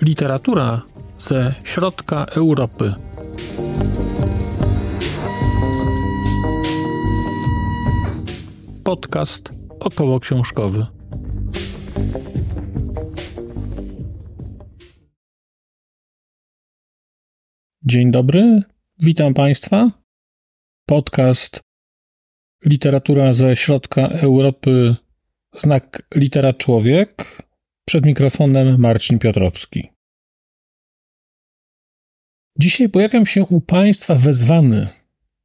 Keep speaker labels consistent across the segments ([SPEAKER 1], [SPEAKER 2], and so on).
[SPEAKER 1] Literatura ze środka Europy. Podcast około książkowy. Dzień dobry, witam Państwa. Podcast Literatura ze środka Europy, znak litera człowiek. Przed mikrofonem Marcin Piotrowski. Dzisiaj pojawiam się u Państwa wezwany,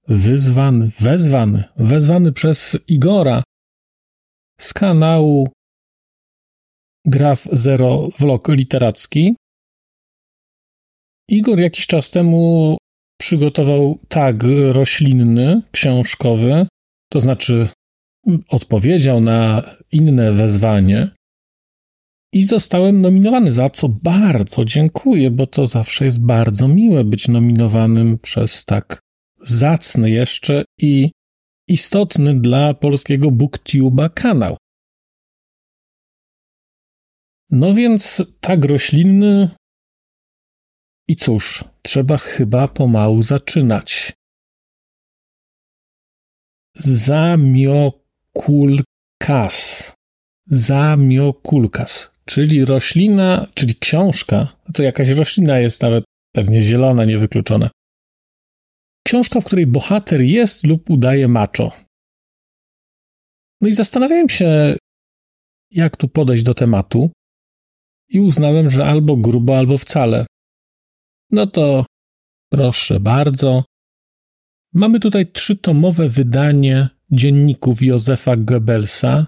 [SPEAKER 1] wyzwany, wezwany, wezwany przez Igora z kanału Graf Zero Vlog Literacki. Igor jakiś czas temu przygotował tag roślinny, książkowy, to znaczy odpowiedział na inne wezwanie i zostałem nominowany, za co bardzo dziękuję, bo to zawsze jest bardzo miłe być nominowanym przez tak zacny jeszcze i istotny dla polskiego booktuba kanał. No więc tak roślinny i cóż, trzeba chyba pomału zaczynać. Zamiokulkas. Zamiokulkas czyli roślina, czyli książka, to jakaś roślina jest nawet pewnie zielona, niewykluczona. Książka, w której bohater jest lub udaje macho. No i zastanawiałem się, jak tu podejść do tematu, i uznałem, że albo grubo, albo wcale. No to proszę bardzo. Mamy tutaj trzytomowe wydanie dzienników Józefa Goebbelsa,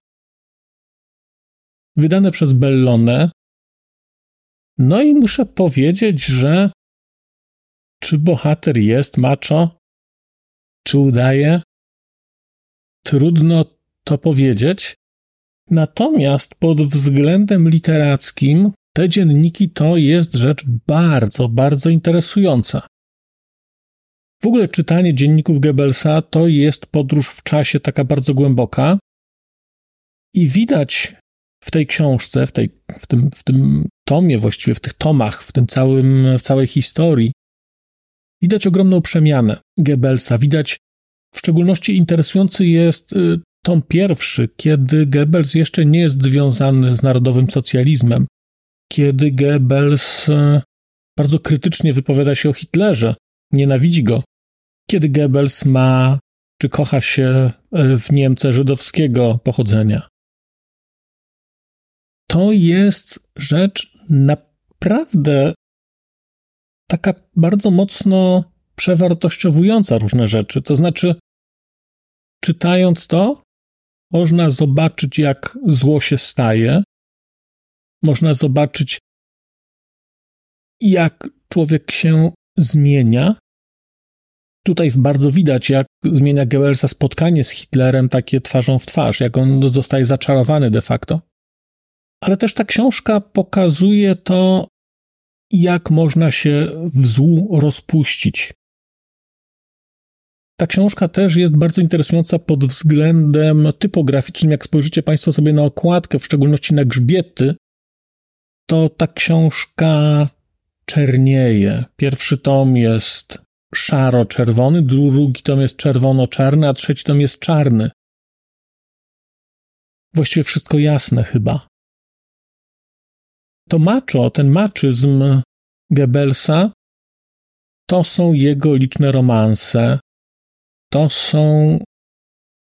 [SPEAKER 1] wydane przez Bellone. No i muszę powiedzieć, że czy bohater jest macho? Czy udaje? Trudno to powiedzieć. Natomiast pod względem literackim te dzienniki to jest rzecz bardzo, bardzo interesująca. W ogóle czytanie dzienników Goebbelsa to jest podróż w czasie taka bardzo głęboka i widać w tej książce, w, tej, w, tym, w tym tomie, właściwie w tych tomach, w tym całym, w całej historii, widać ogromną przemianę Goebbelsa. Widać, w szczególności interesujący jest y, tom pierwszy, kiedy Goebbels jeszcze nie jest związany z narodowym socjalizmem, kiedy Goebbels y, bardzo krytycznie wypowiada się o Hitlerze, nienawidzi go, kiedy Goebbels ma czy kocha się y, w Niemce żydowskiego pochodzenia to jest rzecz naprawdę taka bardzo mocno przewartościowująca różne rzeczy. To znaczy, czytając to, można zobaczyć, jak zło się staje, można zobaczyć, jak człowiek się zmienia. Tutaj bardzo widać, jak zmienia Goebbelsa spotkanie z Hitlerem, takie twarzą w twarz, jak on zostaje zaczarowany de facto ale też ta książka pokazuje to, jak można się w złu rozpuścić. Ta książka też jest bardzo interesująca pod względem typograficznym. Jak spojrzycie Państwo sobie na okładkę, w szczególności na grzbiety, to ta książka czernieje. Pierwszy tom jest szaro-czerwony, drugi tom jest czerwono-czarny, a trzeci tom jest czarny. Właściwie wszystko jasne chyba to macho, ten maczyzm Goebbelsa, to są jego liczne romanse. To są,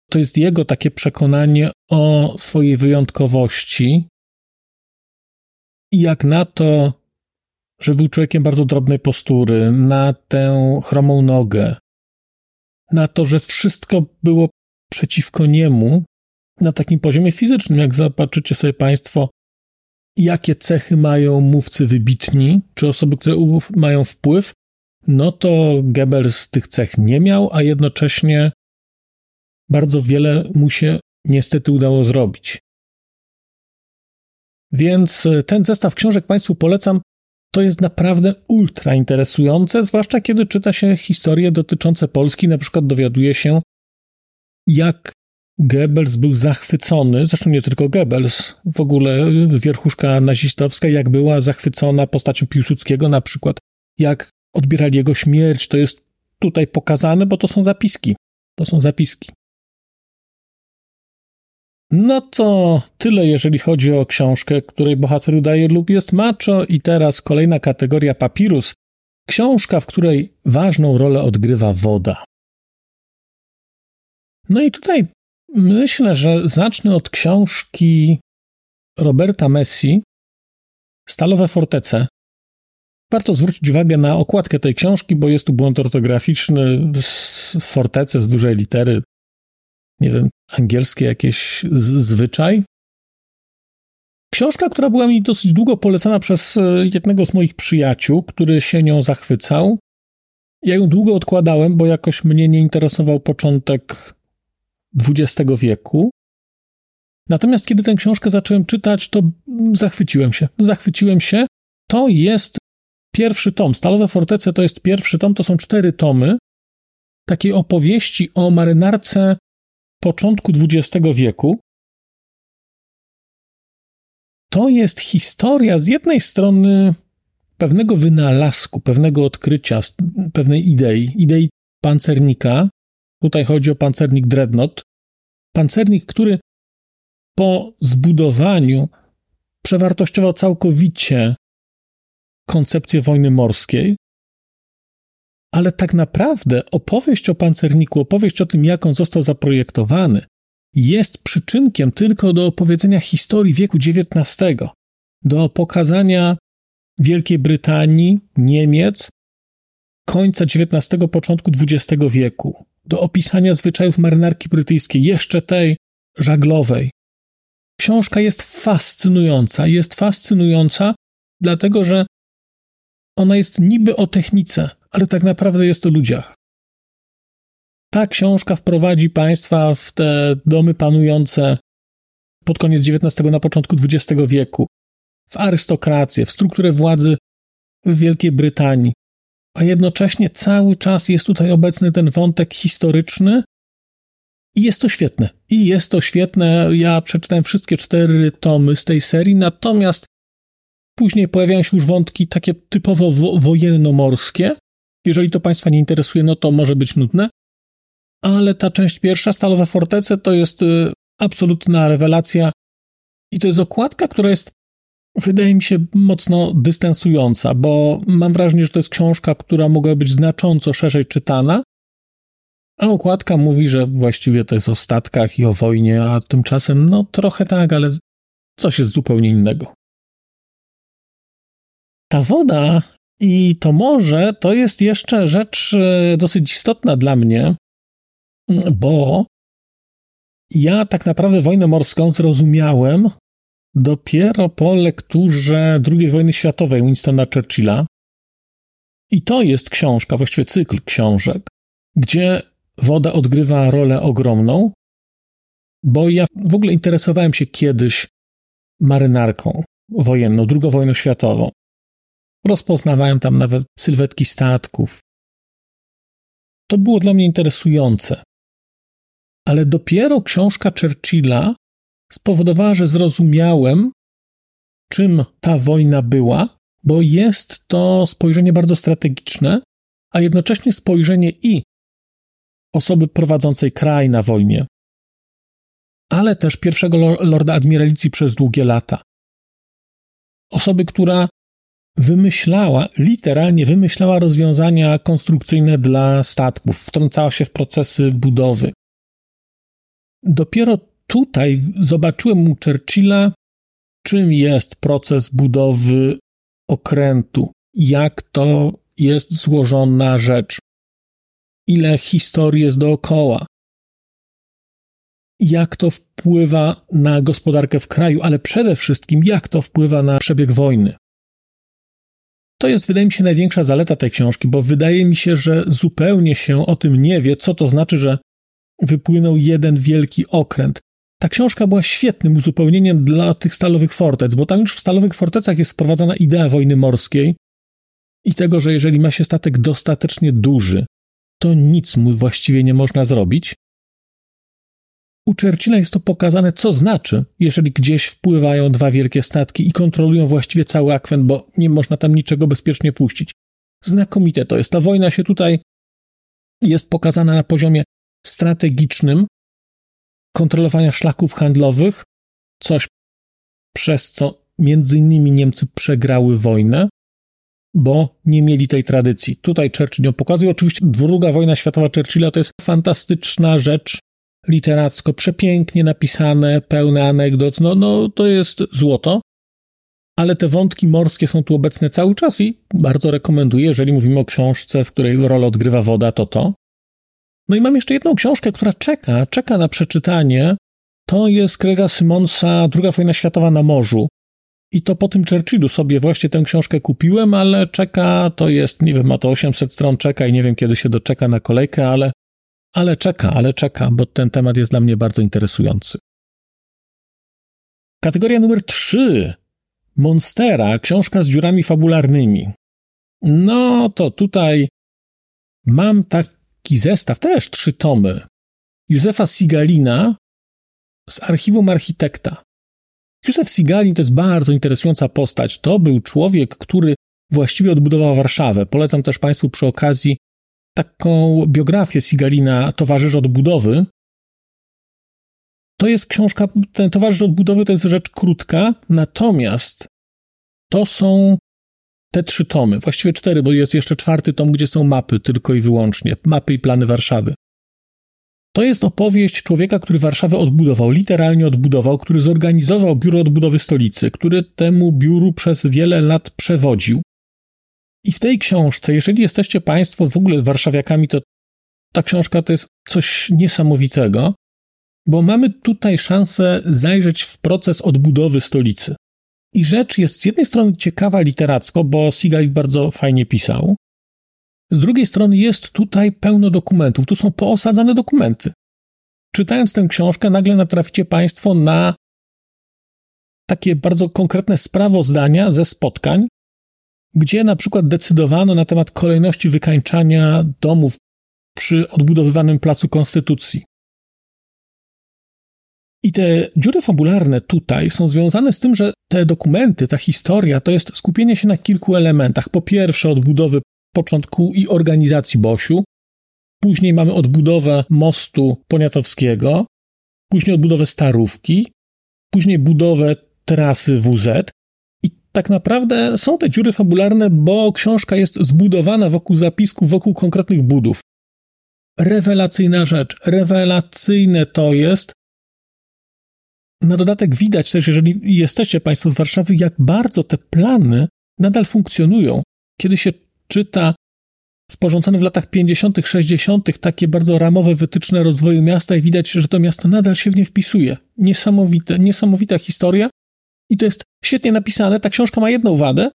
[SPEAKER 1] to jest jego takie przekonanie o swojej wyjątkowości. I jak na to, że był człowiekiem bardzo drobnej postury, na tę chromą nogę, na to, że wszystko było przeciwko niemu, na takim poziomie fizycznym, jak zobaczycie sobie Państwo jakie cechy mają mówcy wybitni, czy osoby, które mają wpływ, no to Goebbels tych cech nie miał, a jednocześnie bardzo wiele mu się niestety udało zrobić. Więc e, ten zestaw książek Państwu polecam. To jest naprawdę ultra interesujące, zwłaszcza kiedy czyta się historie dotyczące Polski. Na przykład dowiaduje się, jak Goebbels był zachwycony, zresztą nie tylko Goebbels, w ogóle wierchuszka nazistowska, jak była zachwycona postacią Piłsudskiego na przykład, jak odbierali jego śmierć, to jest tutaj pokazane, bo to są zapiski. To są zapiski. No to tyle, jeżeli chodzi o książkę, której bohater udaje lub jest macho. I teraz kolejna kategoria papirus. Książka, w której ważną rolę odgrywa woda. No i tutaj myślę, że zacznę od książki Roberta Messi Stalowe Fortece. Warto zwrócić uwagę na okładkę tej książki, bo jest tu błąd ortograficzny z fortece z dużej litery nie wiem, angielskie jakieś zwyczaj. Książka, która była mi dosyć długo polecana przez e, jednego z moich przyjaciół, który się nią zachwycał. Ja ją długo odkładałem, bo jakoś mnie nie interesował początek XX wieku. Natomiast kiedy tę książkę zacząłem czytać, to zachwyciłem się. Zachwyciłem się. To jest pierwszy tom. Stalowe Fortece to jest pierwszy tom, to są cztery tomy takiej opowieści o marynarce początku XX wieku, to jest historia z jednej strony pewnego wynalazku, pewnego odkrycia, pewnej idei, idei pancernika. Tutaj chodzi o pancernik Dreadnought. Pancernik, który po zbudowaniu przewartościował całkowicie koncepcję wojny morskiej, ale tak naprawdę opowieść o pancerniku, opowieść o tym, jak on został zaprojektowany, jest przyczynkiem tylko do opowiedzenia historii wieku XIX, do pokazania Wielkiej Brytanii, Niemiec, końca XIX, początku XX wieku, do opisania zwyczajów marynarki brytyjskiej, jeszcze tej żaglowej. Książka jest fascynująca. Jest fascynująca, dlatego że ona jest niby o technice, ale tak naprawdę jest o ludziach. Ta książka wprowadzi Państwa w te domy panujące pod koniec XIX, na początku XX wieku, w arystokrację, w strukturę władzy w Wielkiej Brytanii, a jednocześnie cały czas jest tutaj obecny ten wątek historyczny i jest to świetne. I jest to świetne. Ja przeczytałem wszystkie cztery tomy z tej serii, natomiast później pojawiają się już wątki takie typowo wo wojenno-morskie, jeżeli to Państwa nie interesuje, no to może być nudne. Ale ta część pierwsza, Stalowe Fortece, to jest y, absolutna rewelacja. I to jest okładka, która jest, wydaje mi się, mocno dystansująca, bo mam wrażenie, że to jest książka, która mogła być znacząco szerzej czytana. A okładka mówi, że właściwie to jest o statkach i o wojnie, a tymczasem, no trochę tak, ale coś jest zupełnie innego. Ta woda i to może to jest jeszcze rzecz e, dosyć istotna dla mnie, bo ja tak naprawdę wojnę morską zrozumiałem dopiero po lekturze II wojny światowej Winstona Churchilla. I to jest książka, właściwie cykl książek, gdzie woda odgrywa rolę ogromną, bo ja w ogóle interesowałem się kiedyś marynarką wojenną, II wojną światową. Rozpoznawałem tam nawet sylwetki statków. To było dla mnie interesujące. Ale dopiero książka Churchilla spowodowała, że zrozumiałem, czym ta wojna była, bo jest to spojrzenie bardzo strategiczne, a jednocześnie spojrzenie i osoby prowadzącej kraj na wojnie, ale też pierwszego lorda admiralicji przez długie lata. Osoby, która wymyślała, literalnie wymyślała rozwiązania konstrukcyjne dla statków, wtrącała się w procesy budowy. Dopiero tutaj zobaczyłem u Churchilla, czym jest proces budowy okrętu, jak to jest złożona rzecz, ile historii jest dookoła, jak to wpływa na gospodarkę w kraju, ale przede wszystkim jak to wpływa na przebieg wojny. To jest, wydaje mi się, największa zaleta tej książki, bo wydaje mi się, że zupełnie się o tym nie wie, co to znaczy, że wypłynął jeden wielki okręt. Ta książka była świetnym uzupełnieniem dla tych stalowych fortec, bo tam już w stalowych fortecach jest wprowadzana idea wojny morskiej i tego, że jeżeli ma się statek dostatecznie duży, to nic mu właściwie nie można zrobić. U Churchilla jest to pokazane, co znaczy, jeżeli gdzieś wpływają dwa wielkie statki i kontrolują właściwie cały akwent, bo nie można tam niczego bezpiecznie puścić. Znakomite to jest. Ta wojna się tutaj jest pokazana na poziomie strategicznym, kontrolowania szlaków handlowych, coś przez co między innymi Niemcy przegrały wojnę, bo nie mieli tej tradycji. Tutaj Churchill ją pokazuje. Oczywiście druga wojna światowa Churchilla to jest fantastyczna rzecz literacko, przepięknie napisane, pełne anegdot, no, no to jest złoto. Ale te wątki morskie są tu obecne cały czas i bardzo rekomenduję, jeżeli mówimy o książce, w której rolę odgrywa woda, to to. No i mam jeszcze jedną książkę, która czeka, czeka na przeczytanie. To jest Krega Simonsa Druga wojna światowa na morzu. I to po tym Churchillu sobie właśnie tę książkę kupiłem, ale czeka, to jest, nie wiem, ma to 800 stron, czeka i nie wiem, kiedy się doczeka na kolejkę, ale, ale czeka, ale czeka, bo ten temat jest dla mnie bardzo interesujący. Kategoria numer 3. Monstera, książka z dziurami fabularnymi. No to tutaj mam taki zestaw, też trzy tomy. Józefa Sigalina z archiwum architekta. Józef Sigalin to jest bardzo interesująca postać. To był człowiek, który właściwie odbudował Warszawę. Polecam też Państwu przy okazji taką biografię Sigalina, Towarzysz Odbudowy. To jest książka, ten Towarzysz Odbudowy to jest rzecz krótka, natomiast to są te trzy tomy, właściwie cztery, bo jest jeszcze czwarty tom, gdzie są mapy tylko i wyłącznie, mapy i plany Warszawy. To jest opowieść człowieka, który Warszawę odbudował, literalnie odbudował, który zorganizował biuro odbudowy stolicy, który temu biuru przez wiele lat przewodził. I w tej książce, jeżeli jesteście Państwo w ogóle warszawiakami, to ta książka to jest coś niesamowitego, bo mamy tutaj szansę zajrzeć w proces odbudowy stolicy. I rzecz jest z jednej strony ciekawa literacko, bo Sigalit bardzo fajnie pisał, z drugiej strony jest tutaj pełno dokumentów, tu są poosadzane dokumenty. Czytając tę książkę, nagle natraficie Państwo na takie bardzo konkretne sprawozdania ze spotkań, gdzie na przykład decydowano na temat kolejności wykańczania domów przy odbudowywanym placu Konstytucji. I te dziury fabularne tutaj są związane z tym, że te dokumenty, ta historia to jest skupienie się na kilku elementach. Po pierwsze, odbudowy początku i organizacji Bosiu. Później mamy odbudowę mostu Poniatowskiego, później odbudowę Starówki, później budowę trasy WZ. Tak naprawdę są te dziury fabularne, bo książka jest zbudowana wokół zapisków, wokół konkretnych budów. Rewelacyjna rzecz, rewelacyjne to jest. Na dodatek widać też, jeżeli jesteście Państwo z Warszawy, jak bardzo te plany nadal funkcjonują. Kiedy się czyta sporządzone w latach 50., 60., takie bardzo ramowe wytyczne rozwoju miasta i widać, że to miasto nadal się w nie wpisuje. Niesamowite, niesamowita historia i to jest świetnie napisane. Ta książka ma jedną wadę.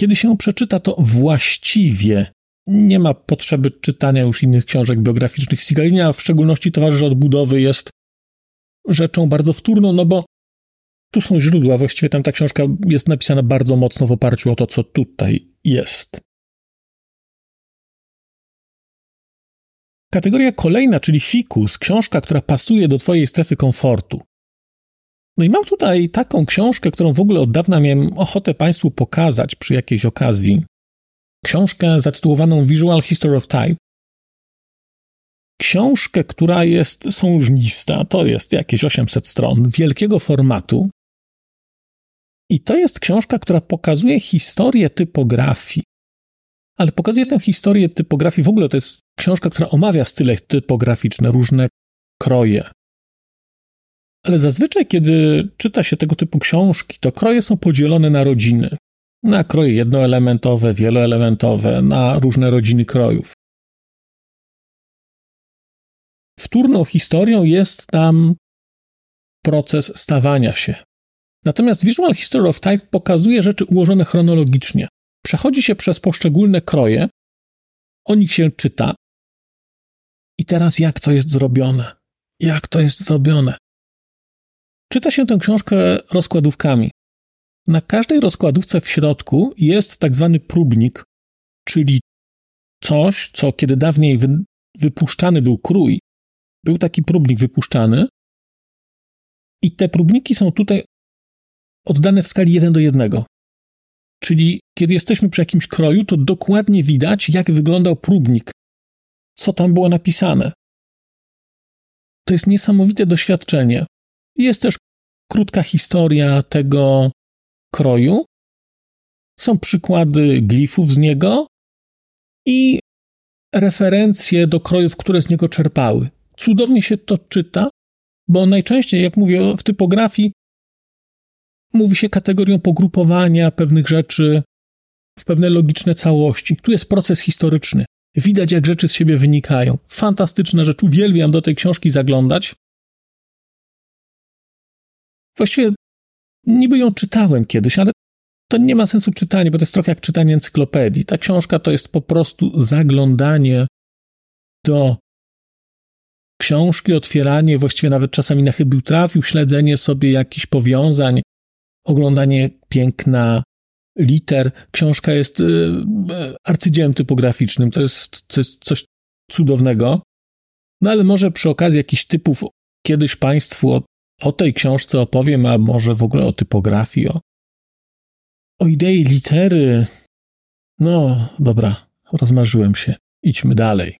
[SPEAKER 1] Kiedy się przeczyta, to właściwie nie ma potrzeby czytania już innych książek biograficznych Sigalinia, a w szczególności Towarzysz Odbudowy jest rzeczą bardzo wtórną, no bo tu są źródła, właściwie tam ta książka jest napisana bardzo mocno w oparciu o to, co tutaj jest. Kategoria kolejna, czyli fikus, książka, która pasuje do Twojej strefy komfortu. No i mam tutaj taką książkę, którą w ogóle od dawna miałem ochotę Państwu pokazać przy jakiejś okazji. Książkę zatytułowaną Visual History of Type. Książkę, która jest sążnista, to jest jakieś 800 stron, wielkiego formatu, i to jest książka, która pokazuje historię typografii. Ale pokazuje tę historię typografii, w ogóle to jest książka, która omawia style typograficzne, różne kroje. Ale zazwyczaj, kiedy czyta się tego typu książki, to kroje są podzielone na rodziny. Na kroje jednoelementowe, wieloelementowe, na różne rodziny krojów. Wtórną historią jest tam proces stawania się. Natomiast Visual History of Type pokazuje rzeczy ułożone chronologicznie. Przechodzi się przez poszczególne kroje, o nich się czyta. I teraz jak to jest zrobione? Jak to jest zrobione? Czyta się tę książkę rozkładówkami. Na każdej rozkładówce w środku jest tak zwany próbnik, czyli coś, co kiedy dawniej wy, wypuszczany był krój, był taki próbnik wypuszczany i te próbniki są tutaj oddane w skali 1 do 1. Czyli kiedy jesteśmy przy jakimś kroju, to dokładnie widać, jak wyglądał próbnik, co tam było napisane. To jest niesamowite doświadczenie. Jest też krótka historia tego kroju. Są przykłady glifów z niego i referencje do krojów, które z niego czerpały. Cudownie się to czyta, bo najczęściej, jak mówię w typografii, mówi się kategorią pogrupowania pewnych rzeczy w pewne logiczne całości. Tu jest proces historyczny. Widać, jak rzeczy z siebie wynikają. Fantastyczna rzecz. Uwielbiam do tej książki zaglądać. Właściwie niby ją czytałem kiedyś, ale to nie ma sensu czytanie, bo to jest trochę jak czytanie encyklopedii. Ta książka to jest po prostu zaglądanie do książki, otwieranie, właściwie nawet czasami na chybił trafił, śledzenie sobie jakichś powiązań, oglądanie piękna liter. Książka jest y, y, arcydziełem typograficznym, to jest, to jest coś cudownego. No ale może przy okazji jakichś typów kiedyś Państwu o tej książce opowiem, a może w ogóle o typografii, o, o idei litery. No, dobra, rozmarzyłem się. Idźmy dalej.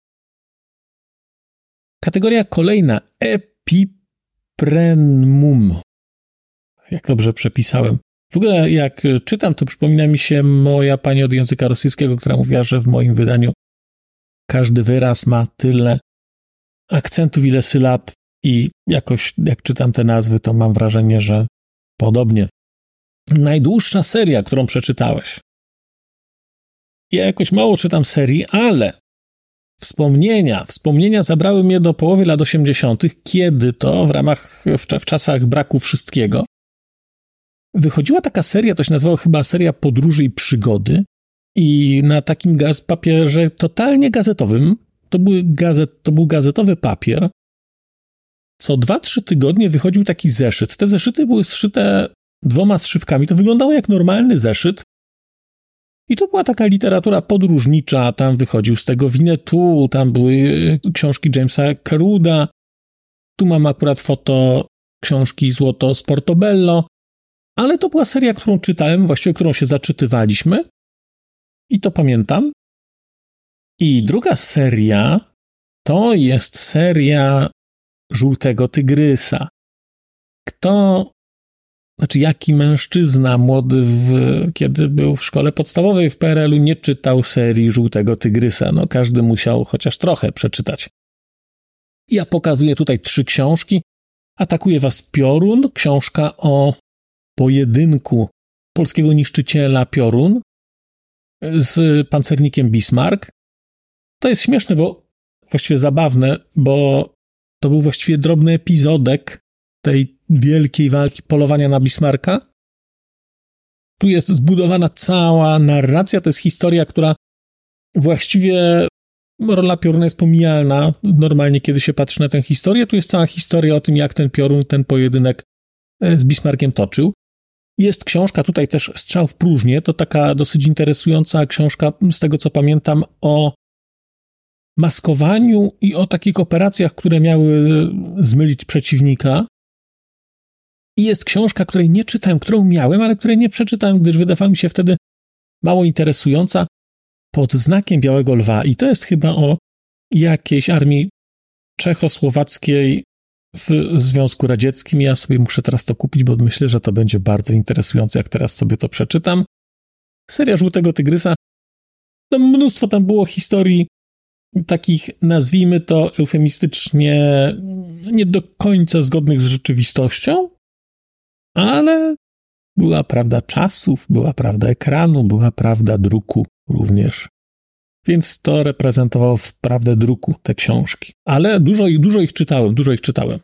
[SPEAKER 1] Kategoria kolejna epiprenmum. Jak dobrze przepisałem. W ogóle jak czytam, to przypomina mi się moja pani od języka rosyjskiego, która mówiła, że w moim wydaniu każdy wyraz ma tyle akcentów, ile sylab i jakoś jak czytam te nazwy, to mam wrażenie, że podobnie. Najdłuższa seria, którą przeczytałeś. Ja jakoś mało czytam serii, ale wspomnienia. Wspomnienia zabrały mnie do połowy lat 80., kiedy to w ramach, w, w czasach braku wszystkiego, wychodziła taka seria, to się nazywało chyba seria podróży i przygody. I na takim gaz papierze totalnie gazetowym, to, były gazet, to był gazetowy papier, co dwa, trzy tygodnie wychodził taki zeszyt. Te zeszyty były zszyte dwoma strzywkami. To wyglądało jak normalny i to była taka literatura podróżnicza, tam wychodził z tego Winnetu, tam były e, książki Jamesa Caruda, tu mam akurat foto książki Złoto z Portobello, ale to była seria, którą czytałem, właściwie którą się zaczytywaliśmy i to pamiętam. I druga seria to jest seria Żółtego Tygrysa. Kto znaczy, jaki mężczyzna młody, w, kiedy był w szkole podstawowej w PRL-u, nie czytał serii Żółtego Tygrysa? No, każdy musiał chociaż trochę przeczytać. Ja pokazuję tutaj trzy książki. Atakuje was Piorun, książka o pojedynku polskiego niszczyciela Piorun z pancernikiem Bismarck. To jest śmieszne, bo właściwie zabawne, bo to był właściwie drobny epizodek tej wielkiej walki polowania na Bismarcka. Tu jest zbudowana cała narracja, to jest historia, która właściwie rola pioruna jest pomijalna. Normalnie, kiedy się patrzy na tę historię, tu jest cała historia o tym, jak ten piorun ten pojedynek e, z Bismarckiem toczył. Jest książka tutaj też Strzał w próżnię, to taka dosyć interesująca książka, z tego co pamiętam, o maskowaniu i o takich operacjach, które miały zmylić przeciwnika. I jest książka, której nie czytałem, którą miałem, ale której nie przeczytałem, gdyż wydawała mi się wtedy mało interesująca, pod znakiem Białego Lwa. I to jest chyba o jakiejś armii czechosłowackiej w Związku Radzieckim. Ja sobie muszę teraz to kupić, bo myślę, że to będzie bardzo interesujące, jak teraz sobie to przeczytam. Seria Żółtego Tygrysa. No, mnóstwo tam było historii takich, nazwijmy to eufemistycznie, nie do końca zgodnych z rzeczywistością, ale była prawda czasów, była prawda ekranu, była prawda druku również. Więc to reprezentowało w prawdę druku te książki. Ale dużo, dużo ich czytałem, dużo ich czytałem.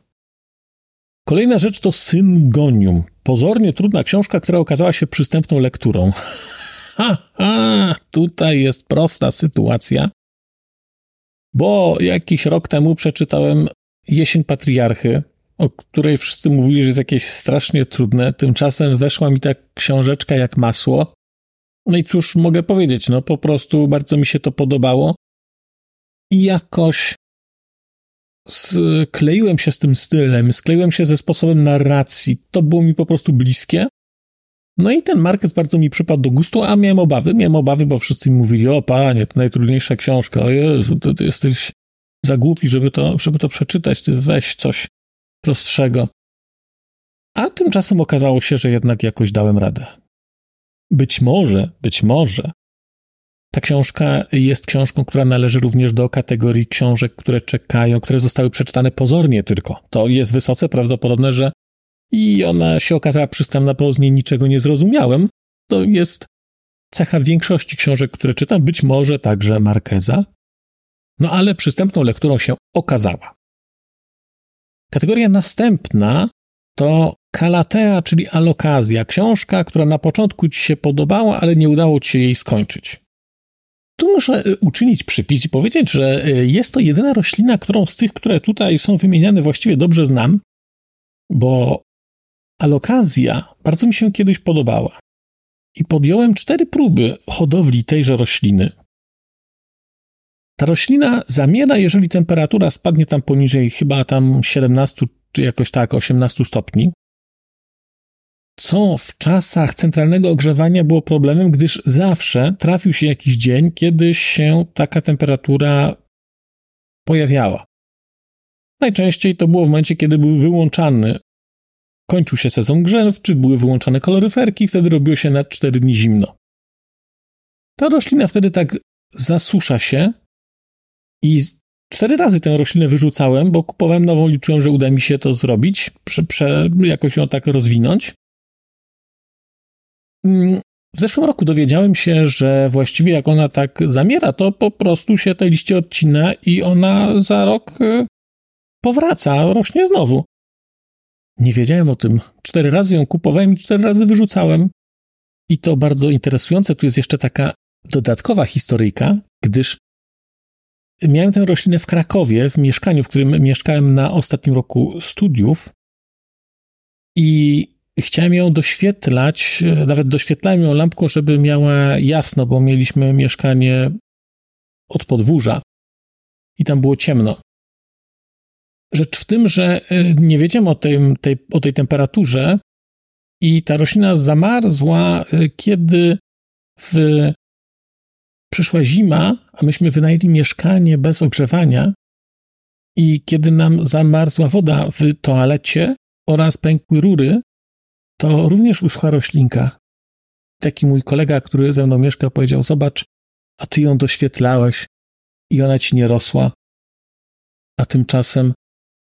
[SPEAKER 1] Kolejna rzecz to Syngonium. Pozornie trudna książka, która okazała się przystępną lekturą. Ha, ha, tutaj jest prosta sytuacja, bo jakiś rok temu przeczytałem Jesień Patriarchy o której wszyscy mówili, że jest jakieś strasznie trudne. Tymczasem weszła mi ta książeczka jak masło. No i cóż mogę powiedzieć, no po prostu bardzo mi się to podobało. I jakoś skleiłem się z tym stylem, skleiłem się ze sposobem narracji. To było mi po prostu bliskie. No i ten Marquez bardzo mi przypadł do gustu, a miałem obawy. Miałem obawy, bo wszyscy mi mówili, o panie, to najtrudniejsza książka, o Jezu, to ty jesteś za głupi, żeby to, żeby to przeczytać, ty weź coś prostszego. A tymczasem okazało się, że jednak jakoś dałem radę. Być może, być może ta książka jest książką, która należy również do kategorii książek, które czekają, które zostały przeczytane pozornie tylko. To jest wysoce prawdopodobne, że i ona się okazała przystępna, bo niej niczego nie zrozumiałem. To jest cecha większości książek, które czytam, być może także Markeza. No ale przystępną lekturą się okazała. Kategoria następna to Kalatea, czyli Alokazja, książka, która na początku ci się podobała, ale nie udało ci się jej skończyć. Tu muszę y, uczynić przypis i powiedzieć, że y, jest to jedyna roślina, którą z tych, które tutaj są wymieniane, właściwie dobrze znam, bo alokazja bardzo mi się kiedyś podobała. I podjąłem cztery próby hodowli tejże rośliny. Ta roślina zamiera, jeżeli temperatura spadnie tam poniżej chyba tam 17 czy jakoś tak 18 stopni co w czasach centralnego ogrzewania było problemem, gdyż zawsze trafił się jakiś dzień, kiedy się taka temperatura pojawiała. Najczęściej to było w momencie, kiedy był wyłączany, kończył się sezon grzewczy, były wyłączane koloryferki wtedy robiło się na 4 dni zimno. Ta roślina wtedy tak zasusza się i cztery razy tę roślinę wyrzucałem, bo kupowałem nową, liczyłem, że uda mi się to zrobić, prze, prze, jakoś ją tak rozwinąć. Mm, w zeszłym roku dowiedziałem się, że właściwie jak ona tak zamiera, to po prostu się te liście odcina i ona za rok y, powraca, rośnie znowu. Nie wiedziałem o tym. Cztery razy ją kupowałem i cztery razy wyrzucałem. I to bardzo interesujące. Tu jest jeszcze taka dodatkowa historyjka, gdyż miałem tę roślinę w Krakowie, w mieszkaniu, w którym mieszkałem na ostatnim roku studiów. I chciałem ją doświetlać, nawet doświetlałem ją lampką, żeby miała jasno, bo mieliśmy mieszkanie od podwórza i tam było ciemno. Rzecz w tym, że y, nie wiedziałem o tej, tej, o tej temperaturze i ta roślina zamarzła, y, kiedy w, przyszła zima, a myśmy wynajęli mieszkanie bez ogrzewania i kiedy nam zamarzła woda w toalecie oraz pękły rury, to również uschła roślinka. Taki mój kolega, który ze mną mieszka, powiedział: Zobacz, a ty ją doświetlałeś i ona ci nie rosła, a tymczasem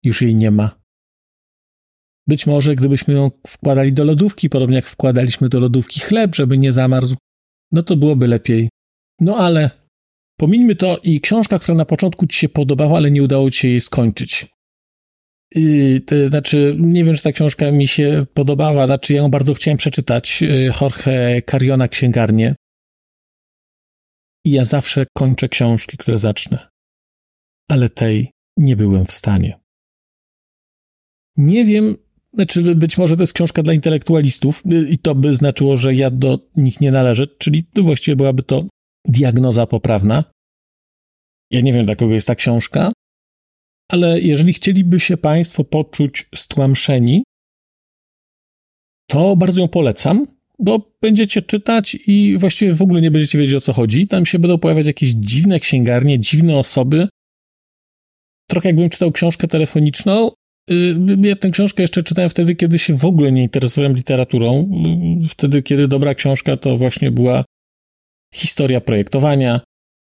[SPEAKER 1] już jej nie ma. Być może gdybyśmy ją wkładali do lodówki, podobnie jak wkładaliśmy do lodówki chleb, żeby nie zamarzł, no to byłoby lepiej. No ale pomińmy to i książka, która na początku ci się podobała, ale nie udało ci się jej skończyć. I, to znaczy, nie wiem, czy ta książka mi się podobała, znaczy ja ją bardzo chciałem przeczytać, y, Jorge Cariona Księgarnię. I ja zawsze kończę książki, które zacznę. Ale tej nie byłem w stanie. Nie wiem, znaczy być może to jest książka dla intelektualistów y, i to by znaczyło, że ja do nich nie należę, czyli właściwie byłaby to diagnoza poprawna. Ja nie wiem, dla kogo jest ta książka, ale jeżeli chcieliby się Państwo poczuć stłamszeni, to bardzo ją polecam, bo będziecie czytać i właściwie w ogóle nie będziecie wiedzieć o co chodzi. Tam się będą pojawiać jakieś dziwne księgarnie, dziwne osoby. Trochę jakbym czytał książkę telefoniczną. Y, ja tę książkę jeszcze czytałem wtedy, kiedy się w ogóle nie interesowałem literaturą. Y, wtedy, kiedy dobra książka to właśnie była historia projektowania,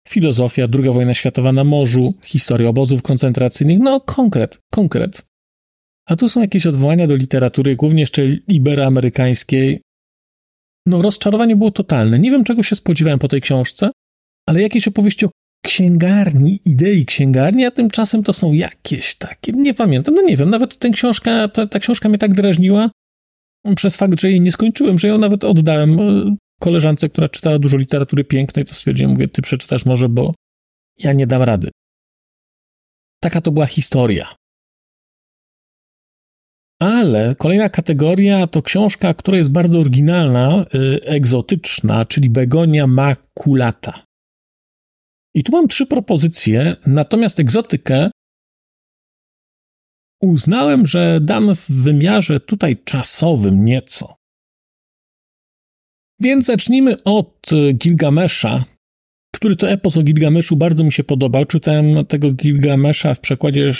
[SPEAKER 1] filozofia, II wojna światowa na morzu, historia obozów koncentracyjnych, no konkret, konkret. A tu są jakieś odwołania do literatury, głównie jeszcze iberoamerykańskiej. No rozczarowanie było totalne. Nie wiem, czego się spodziewałem po tej książce, ale jakieś opowieści o księgarni, idei księgarni, a tymczasem to są jakieś takie, nie pamiętam, no nie wiem, nawet tę książkę, ta, ta książka mnie tak drażniła, przez fakt, że jej nie skończyłem, że ją nawet oddałem koleżance, która czytała dużo literatury pięknej, to stwierdziłem, mówię, ty przeczytasz może, bo ja nie dam rady. Taka to była historia. Ale kolejna kategoria to książka, która jest bardzo oryginalna, yy, egzotyczna, czyli Begonia maculata. I tu mam trzy propozycje, natomiast egzotykę uznałem, że dam w wymiarze tutaj czasowym nieco. Więc zacznijmy od Gilgamesza, który to epos o Gilgameszu bardzo mi się podobał. Czytałem tego Gilgamesza w przekładzie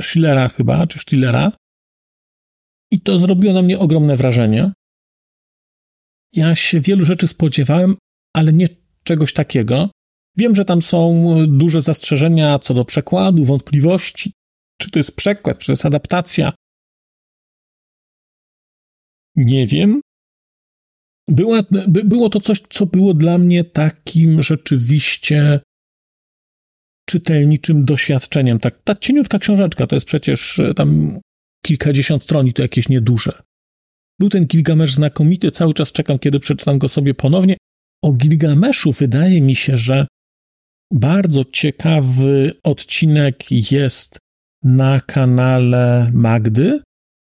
[SPEAKER 1] Schillera chyba, czy Stillera. I to zrobiło na mnie ogromne wrażenie. Ja się wielu rzeczy spodziewałem, ale nie czegoś takiego. Wiem, że tam są duże zastrzeżenia co do przekładu, wątpliwości, czy to jest przekład, czy to jest adaptacja. Nie wiem. Była, by, było to coś, co było dla mnie takim rzeczywiście czytelniczym doświadczeniem. Tak, ta cieniutka książeczka to jest przecież e, tam kilkadziesiąt stron i to jakieś nieduże. Był ten Gilgamesz znakomity, cały czas czekam, kiedy przeczytam go sobie ponownie. O Gilgameszu wydaje mi się, że bardzo ciekawy odcinek jest na kanale Magdy.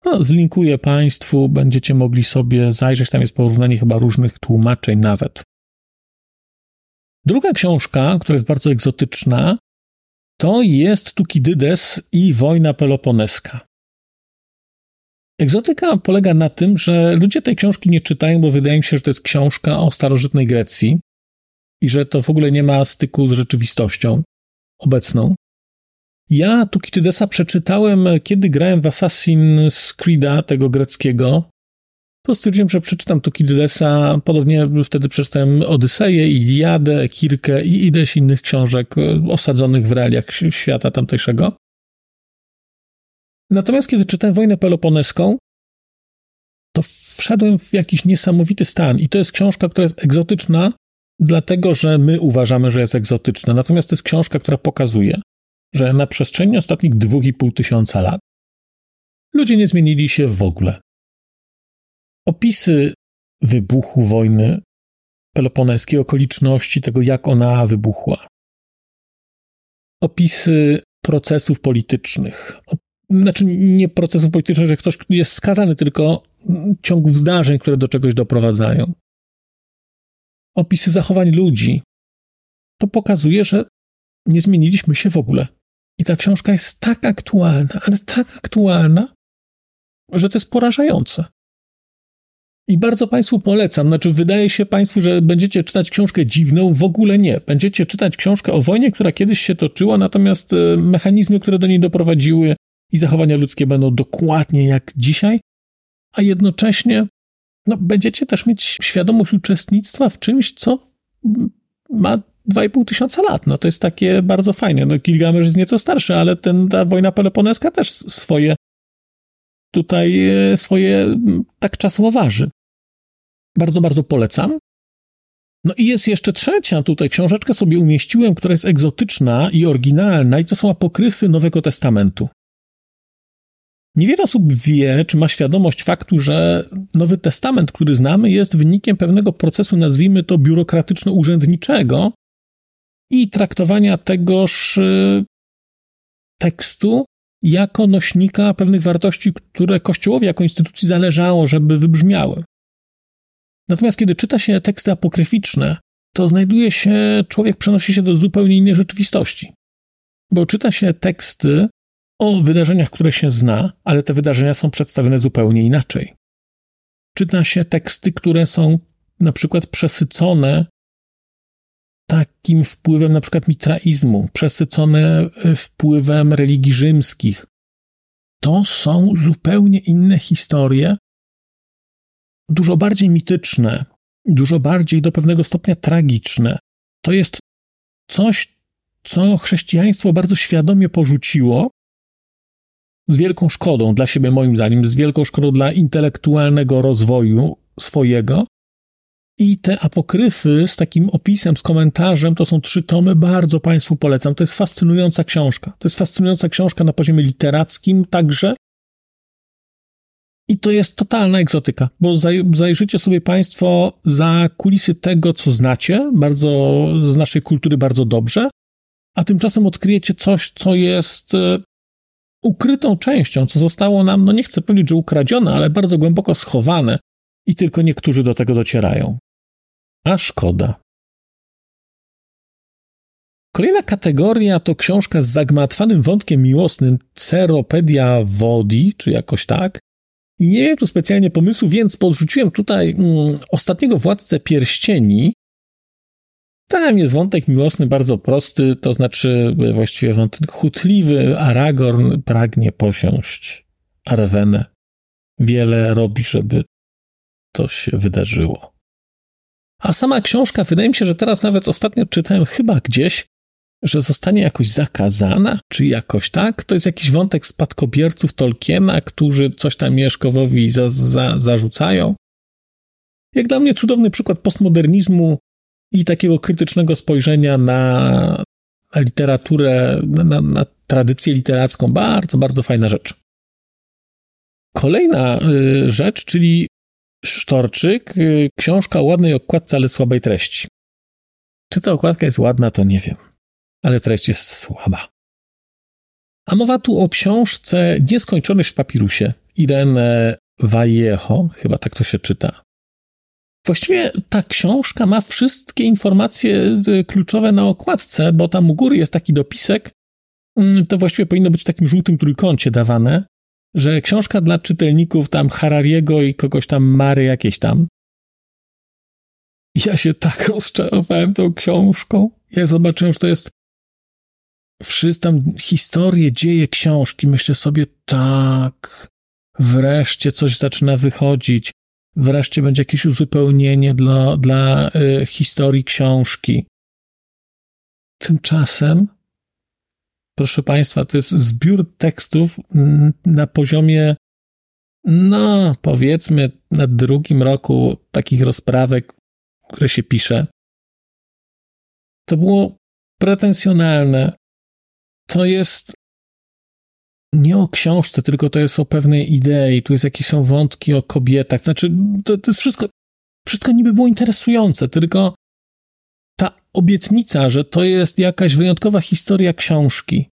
[SPEAKER 1] No, zlinkuję Państwu, będziecie mogli sobie zajrzeć, tam jest porównanie chyba różnych tłumaczeń nawet. Druga książka, która jest bardzo egzotyczna, to jest Tukidydes i wojna peloponeska. Egzotyka polega na tym, że ludzie tej książki nie czytają, bo wydaje mi się, że to jest książka o starożytnej Grecji i że to w ogóle nie ma styku z rzeczywistością obecną. Ja Tukidydesa przeczytałem, kiedy grałem w Assassin's Creed'a, tego greckiego. To stwierdziłem, że przeczytam Tukidydesa. Podobnie wtedy przeczytałem Odyseję, Iliadę, Kirkę i ileś innych książek osadzonych w realiach świata tamtejszego. Natomiast kiedy czytałem Wojnę Peloponeską, to wszedłem w jakiś niesamowity stan. I to jest książka, która jest egzotyczna, dlatego że my uważamy, że jest egzotyczna. Natomiast to jest książka, która pokazuje, że na przestrzeni ostatnich dwóch i pół tysiąca lat ludzie nie zmienili się w ogóle. Opisy wybuchu wojny peloponeskiej, okoliczności tego, jak ona wybuchła. Opisy procesów politycznych. Znaczy, nie procesów politycznych, że ktoś jest skazany, tylko ciągów zdarzeń, które do czegoś doprowadzają. Opisy zachowań ludzi. To pokazuje, że nie zmieniliśmy się w ogóle. I ta książka jest tak aktualna, ale tak aktualna, że to jest porażające. I bardzo Państwu polecam. Znaczy, wydaje się Państwu, że będziecie czytać książkę dziwną, w ogóle nie. Będziecie czytać książkę o wojnie, która kiedyś się toczyła, natomiast e, mechanizmy, które do niej doprowadziły i zachowania ludzkie będą dokładnie jak dzisiaj, a jednocześnie no, będziecie też mieć świadomość uczestnictwa w czymś, co ma 2,5 tysiąca lat. No to jest takie bardzo fajne. No, Gilgamesz jest nieco starszy, ale ten, ta wojna peloponeska też swoje tutaj e, swoje tak czasowo waży. Bardzo, bardzo polecam. No i jest jeszcze trzecia tutaj książeczkę sobie umieściłem, która jest egzotyczna i oryginalna i to są apokryfy Nowego Testamentu. Niewiele osób wie, czy ma świadomość faktu, że Nowy Testament, który znamy, jest wynikiem pewnego procesu, nazwijmy to biurokratyczno-urzędniczego, i traktowania tegoż y, tekstu jako nośnika pewnych wartości, które Kościołowi jako instytucji zależało, żeby wybrzmiały. Natomiast kiedy czyta się teksty apokryficzne, to znajduje się, człowiek przenosi się do zupełnie innej rzeczywistości. Bo czyta się teksty o wydarzeniach, które się zna, ale te wydarzenia są przedstawione zupełnie inaczej. Czyta się teksty, które są na przykład przesycone takim wpływem na przykład mitraizmu, przesycone e, wpływem religii rzymskich. To są zupełnie inne historie, dużo bardziej mityczne, dużo bardziej do pewnego stopnia tragiczne. To jest coś, co chrześcijaństwo bardzo świadomie porzuciło, z wielką szkodą dla siebie, moim zdaniem, z wielką szkodą dla intelektualnego rozwoju swojego, i te apokryfy z takim opisem, z komentarzem, to są trzy tomy, bardzo Państwu polecam. To jest fascynująca książka. To jest fascynująca książka na poziomie literackim także. I to jest totalna egzotyka, bo zajrzycie sobie Państwo za kulisy tego, co znacie, bardzo, z naszej kultury bardzo dobrze, a tymczasem odkryjecie coś, co jest e, ukrytą częścią, co zostało nam, no nie chcę powiedzieć, że ukradzione, ale bardzo głęboko schowane i tylko niektórzy do tego docierają. A szkoda. Kolejna kategoria to książka z zagmatwanym wątkiem miłosnym Ceropedia Wodi, czy jakoś tak. I nie wiem tu specjalnie pomysłu, więc podrzuciłem tutaj mm, ostatniego władcę pierścieni. Tam jest wątek miłosny bardzo prosty, to znaczy właściwie wątek chutliwy. Aragorn pragnie posiąść Arwenę. Wiele robi, żeby to się wydarzyło. A sama książka, wydaje mi się, że teraz nawet ostatnio czytałem chyba gdzieś, że zostanie jakoś zakazana, czy jakoś tak. To jest jakiś wątek spadkobierców Tolkiena, którzy coś tam Mieszkowowi za, za, zarzucają. Jak dla mnie cudowny przykład postmodernizmu i takiego krytycznego spojrzenia na literaturę, na, na tradycję literacką. Bardzo, bardzo fajna rzecz. Kolejna y, rzecz, czyli Sztorczyk, y, książka o ładnej okładce, ale słabej treści. Czy ta okładka jest ładna, to nie wiem ale treść jest słaba. A mowa tu o książce Nieskończoność w papirusie Irene Vallejo, chyba tak to się czyta. Właściwie ta książka ma wszystkie informacje y, kluczowe na okładce, bo tam u góry jest taki dopisek, mm, to właściwie powinno być w takim żółtym trójkącie dawane, że książka dla czytelników tam Harariego i kogoś tam Mary jakieś tam. Ja się tak rozczarowałem tą książką. Ja zobaczyłem, że to jest wszystkie tam historie, dzieje książki, myślę sobie, tak, wreszcie coś zaczyna wychodzić, wreszcie będzie jakieś uzupełnienie dla, dla y, historii książki. Tymczasem, proszę Państwa, to jest zbiór tekstów na poziomie, no, powiedzmy, na drugim roku takich rozprawek, które się pisze. To było pretensjonalne, to jest nie o książce, tylko to jest o pewnej idei, tu jest jakieś są wątki o kobietach, znaczy to, to jest wszystko, wszystko niby było interesujące, tylko ta obietnica, że to jest jakaś wyjątkowa historia książki.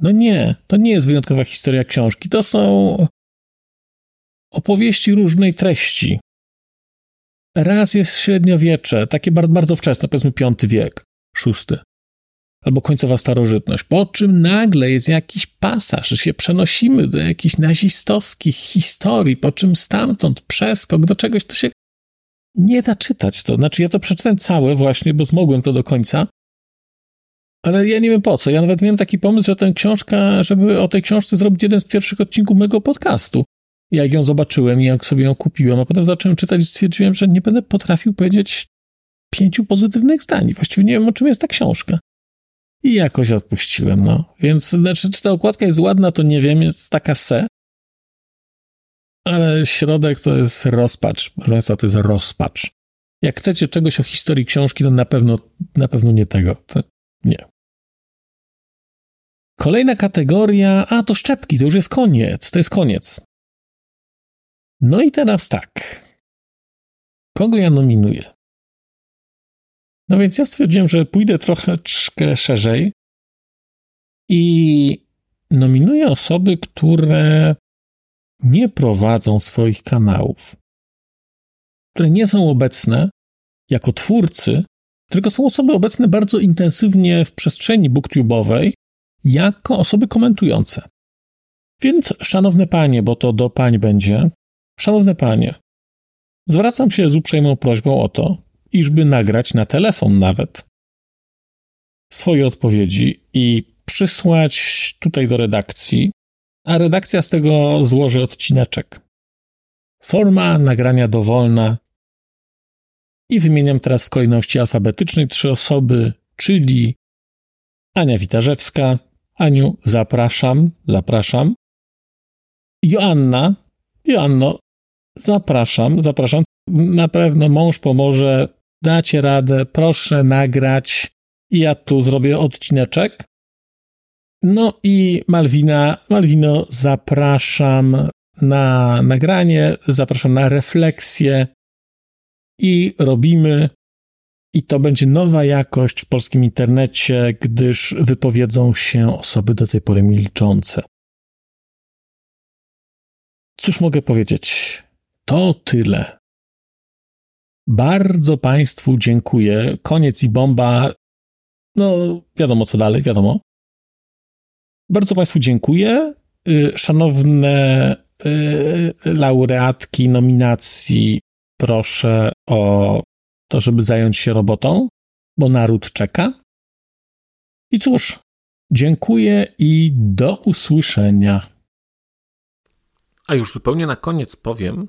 [SPEAKER 1] No nie, to nie jest wyjątkowa historia książki, to są opowieści różnej treści. Raz jest średniowiecze, takie bardzo, bardzo wczesne, powiedzmy V wiek, szósty albo końcowa starożytność, po czym nagle jest jakiś pasaż, że się przenosimy do jakichś nazistowskich historii, po czym stamtąd przeskok do czegoś, to się nie da czytać to. Znaczy, ja to przeczytałem całe właśnie, bo zmogłem to do końca, ale ja nie wiem po co. Ja nawet miałem taki pomysł, że tę książkę, żeby o tej książce zrobić jeden z pierwszych odcinków mojego podcastu. Jak ją zobaczyłem jak sobie ją kupiłem, a potem zacząłem czytać i stwierdziłem, że nie będę potrafił powiedzieć pięciu pozytywnych zdań. Właściwie nie wiem, o czym jest ta książka. I jakoś odpuściłem, no. Więc, znaczy, czy ta okładka jest ładna, to nie wiem, jest taka se. Ale środek to jest rozpacz. Proszę Państwa, to jest rozpacz. Jak chcecie czegoś o historii książki, to na pewno, na pewno nie tego. To nie. Kolejna kategoria, a to szczepki, to już jest koniec, to jest koniec. No i teraz tak. Kogo ja nominuję? No więc ja stwierdziłem, że pójdę trochę szerzej i nominuję osoby, które nie prowadzą swoich kanałów, które nie są obecne jako twórcy, tylko są osoby obecne bardzo intensywnie w przestrzeni booktube'owej jako osoby komentujące. Więc, szanowne panie, bo to do pań będzie, szanowne panie, zwracam się z uprzejmą prośbą o to, iżby nagrać na telefon nawet swoje odpowiedzi i przysłać tutaj do redakcji, a redakcja z tego złoży odcineczek. Forma nagrania dowolna. I wymieniam teraz w kolejności alfabetycznej trzy osoby, czyli Ania Witarzewska. Aniu, zapraszam, zapraszam. Joanna, Joanno, zapraszam, zapraszam. Na pewno mąż pomoże dacie radę, proszę nagrać ja tu zrobię odcineczek. No i Malwina, Malwino, zapraszam na nagranie, zapraszam na refleksję i robimy. I to będzie nowa jakość w polskim internecie, gdyż wypowiedzą się osoby do tej pory milczące. Cóż mogę powiedzieć? To tyle. Bardzo Państwu dziękuję. Koniec i bomba. no wiadomo co dalej, wiadomo. Bardzo Państwu dziękuję. Y, szanowne y, laureatki nominacji, proszę o to, żeby zająć się robotą, bo naród czeka. I cóż, dziękuję i do usłyszenia. A już zupełnie na koniec powiem,